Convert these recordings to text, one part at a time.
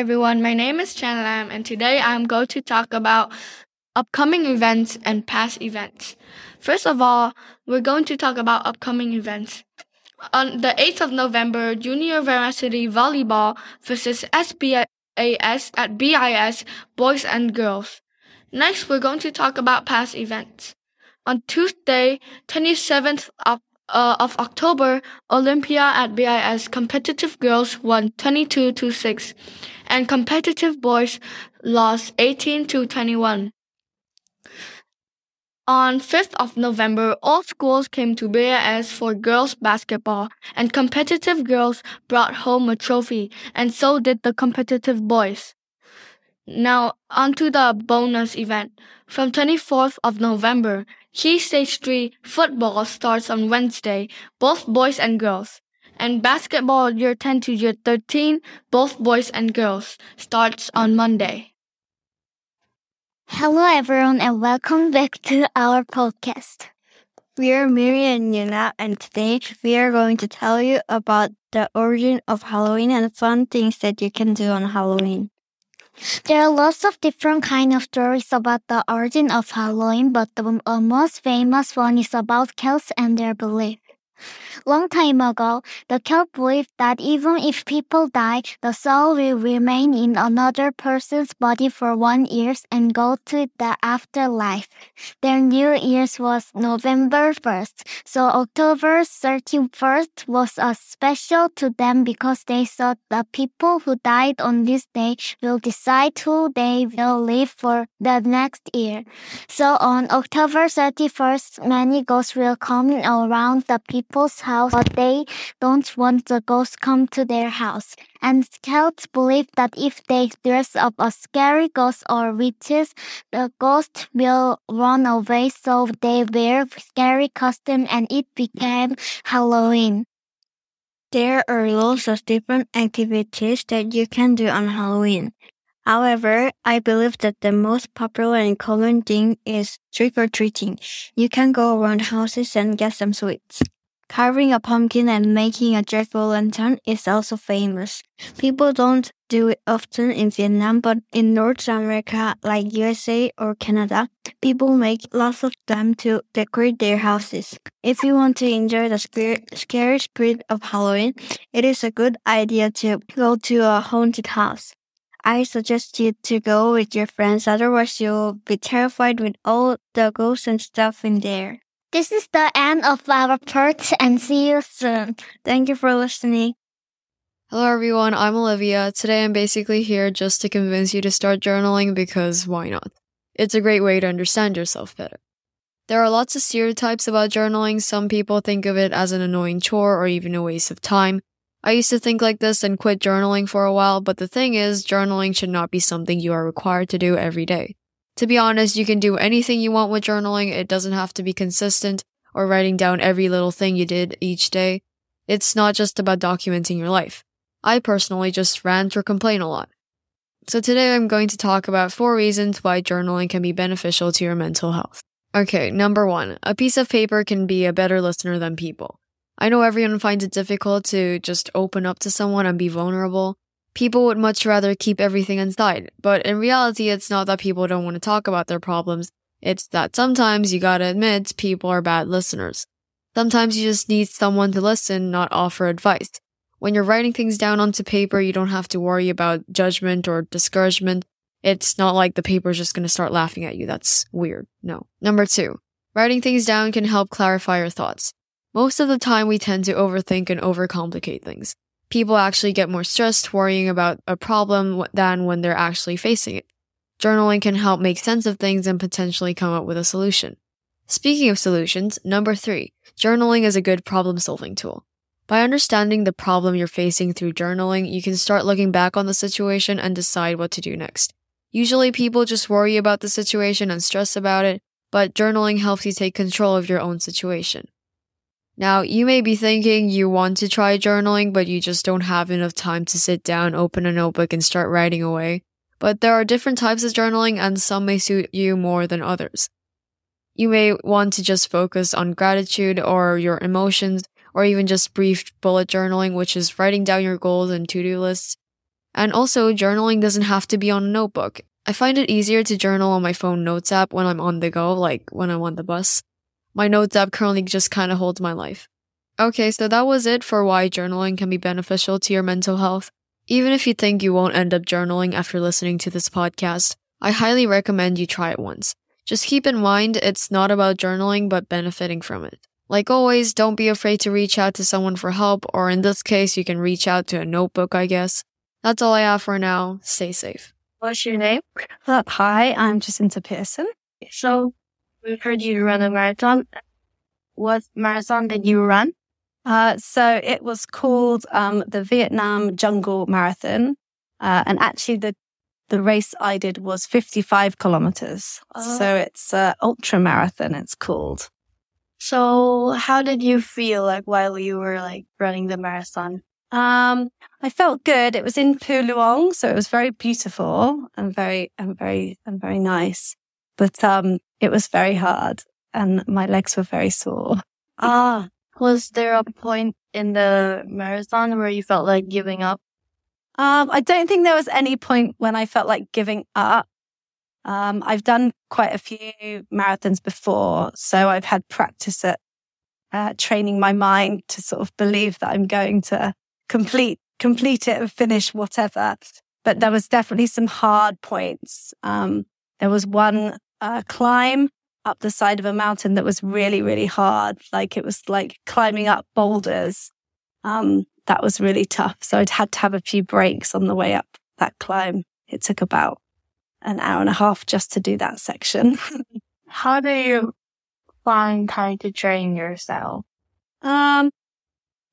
everyone. My name is Chan Lam, and today I'm going to talk about upcoming events and past events. First of all, we're going to talk about upcoming events. On the 8th of November, Junior Varsity Volleyball versus SBS at BIS Boys and Girls. Next, we're going to talk about past events. On Tuesday, 27th of uh, of October, Olympia at BIS competitive girls won 22 to 6 and competitive boys lost 18 to 21. On 5th of November, all schools came to BIS for girls basketball and competitive girls brought home a trophy and so did the competitive boys. Now, onto the bonus event. From 24th of November, Key Stage 3 football starts on Wednesday, both boys and girls. And basketball year 10 to year 13, both boys and girls, starts on Monday. Hello everyone and welcome back to our podcast. We are Miri and Yuna and today we are going to tell you about the origin of Halloween and fun things that you can do on Halloween. There are lots of different kind of stories about the origin of Halloween, but the most famous one is about Celts and their belief. Long time ago, the Celt believed that even if people die, the soul will remain in another person's body for one year and go to the afterlife. Their New Year's was November 1st, so October 31st was a special to them because they thought the people who died on this day will decide who they will live for the next year. So on October 31st, many ghosts will come around the people's house, but they don't want the ghost come to their house. And Celts believe that if they dress up as scary ghosts or witches, the ghost will run away. So they wear scary costume and it became Halloween. There are lots of different activities that you can do on Halloween. However, I believe that the most popular and common thing is trick or treating. You can go around houses and get some sweets. Carving a pumpkin and making a jack-o'-lantern is also famous. People don't do it often in Vietnam, but in North America, like USA or Canada, people make lots of them to decorate their houses. If you want to enjoy the scary spirit of Halloween, it is a good idea to go to a haunted house. I suggest you to go with your friends, otherwise you'll be terrified with all the ghosts and stuff in there. This is the end of our part and see you soon. Thank you for listening. Hello everyone, I'm Olivia. Today I'm basically here just to convince you to start journaling because why not? It's a great way to understand yourself better. There are lots of stereotypes about journaling. Some people think of it as an annoying chore or even a waste of time. I used to think like this and quit journaling for a while, but the thing is, journaling should not be something you are required to do every day. To be honest, you can do anything you want with journaling. It doesn't have to be consistent or writing down every little thing you did each day. It's not just about documenting your life. I personally just rant or complain a lot. So today I'm going to talk about four reasons why journaling can be beneficial to your mental health. Okay, number one, a piece of paper can be a better listener than people. I know everyone finds it difficult to just open up to someone and be vulnerable, people would much rather keep everything inside. But in reality, it's not that people don't want to talk about their problems. It's that sometimes you gotta admit people are bad listeners. Sometimes you just need someone to listen, not offer advice. When you're writing things down onto paper, you don't have to worry about judgment or discouragement. It's not like the paper's just gonna start laughing at you. That's weird. No. Number two, writing things down can help clarify your thoughts. Most of the time, we tend to overthink and overcomplicate things people actually get more stressed worrying about a problem than when they're actually facing it. Journaling can help make sense of things and potentially come up with a solution. Speaking of solutions, number three, journaling is a good problem solving tool. By understanding the problem you're facing through journaling, you can start looking back on the situation and decide what to do next. Usually people just worry about the situation and stress about it, but journaling helps you take control of your own situation. Now, you may be thinking you want to try journaling, but you just don't have enough time to sit down, open a notebook, and start writing away. But there are different types of journaling, and some may suit you more than others. You may want to just focus on gratitude or your emotions, or even just brief bullet journaling, which is writing down your goals and to do lists. And also, journaling doesn't have to be on a notebook. I find it easier to journal on my phone notes app when I'm on the go, like when I'm on the bus. My notes app currently just kind of holds my life. Okay, so that was it for why journaling can be beneficial to your mental health. Even if you think you won't end up journaling after listening to this podcast, I highly recommend you try it once. Just keep in mind it's not about journaling, but benefiting from it. Like always, don't be afraid to reach out to someone for help, or in this case, you can reach out to a notebook, I guess. That's all I have for now. Stay safe. What's your name? Uh, hi, I'm Jacinta Pearson. So we've heard you run a marathon. What marathon did you run? Uh, so it was called um, the Vietnam Jungle Marathon, uh, and actually the the race I did was 55 kilometers. Oh. So it's uh, ultra marathon. It's called. So how did you feel like while you were like running the marathon? Um, I felt good. It was in Pu Luong, so it was very beautiful and very and very and very nice. But um, it was very hard, and my legs were very sore. Ah, was there a point in the marathon where you felt like giving up? Um, I don't think there was any point when I felt like giving up. Um, I've done quite a few marathons before, so I've had practice at uh, training my mind to sort of believe that I'm going to complete complete it and finish whatever. But there was definitely some hard points. Um, there was one uh, climb up the side of a mountain that was really really hard. Like it was like climbing up boulders. Um, that was really tough. So I'd had to have a few breaks on the way up that climb. It took about an hour and a half just to do that section. How do you find time to train yourself? Um,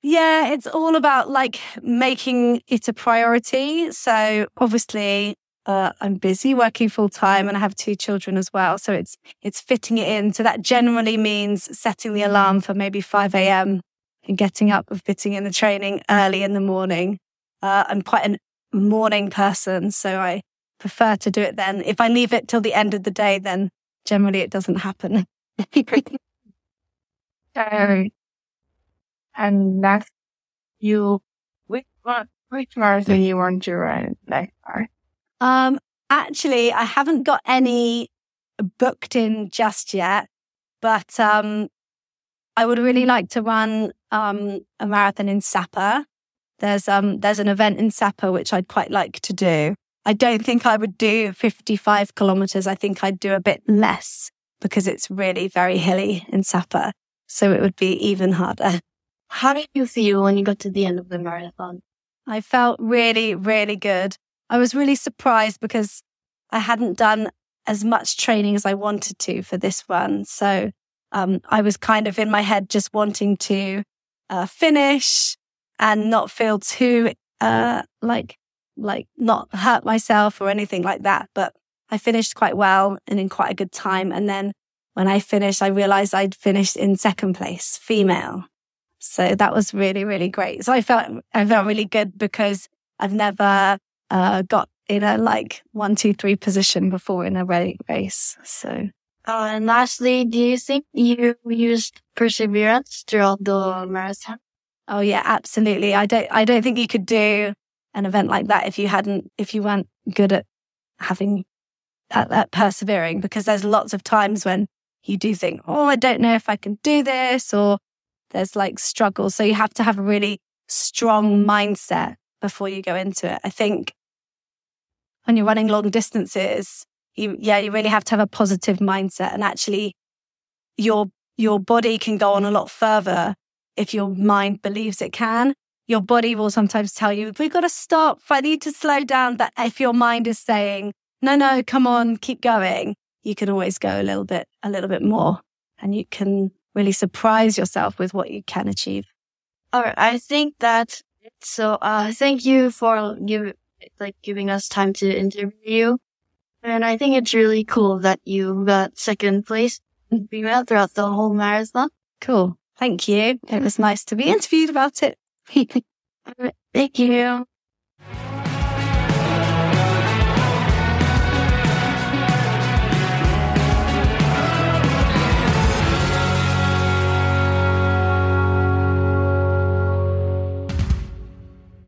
yeah, it's all about like making it a priority. So obviously, uh, I'm busy working full time and I have two children as well. So it's, it's fitting it in. So that generally means setting the alarm for maybe 5 a.m. and getting up and fitting in the training early in the morning. Uh, I'm quite a morning person. So I prefer to do it then. If I leave it till the end of the day, then generally it doesn't happen. Uh, and next, you which one, which marathon you want to run next? Um, actually, I haven't got any booked in just yet, but um, I would really like to run um, a marathon in Sapa. There's um, there's an event in Sapa which I'd quite like to do. I don't think I would do 55 kilometers. I think I'd do a bit less because it's really very hilly in Sapa. So it would be even harder. How did you feel when you got to the end of the marathon? I felt really, really good. I was really surprised because I hadn't done as much training as I wanted to for this one. So um, I was kind of in my head just wanting to uh, finish and not feel too uh, like like not hurt myself or anything like that. But I finished quite well and in quite a good time. And then when I finished, I realized I'd finished in second place, female. So that was really, really great. So I felt, I felt really good because I've never uh, got in a like one, two, three position before in a race. So Uh, and lastly, do you think you used perseverance throughout the marathon? Oh yeah, absolutely. I don't I don't think you could do an event like that if you hadn't if you weren't good at having at, at persevering because there's lots of times when you do think, "Oh, I don't know if I can do this," or there's like struggles. So you have to have a really strong mindset before you go into it. I think when you're running long distances, you yeah, you really have to have a positive mindset and actually your your body can go on a lot further if your mind believes it can. Your body will sometimes tell you, we've got to stop. I need to slow down. But if your mind is saying, no, no, come on, keep going, you can always go a little bit, a little bit more and you can really surprise yourself with what you can achieve. All right. I think that so. Uh, thank you for give like giving us time to interview you, and I think it's really cool that you got second place in female throughout the whole marathon. Cool. Thank you. It was nice to be interviewed about it. Thank you.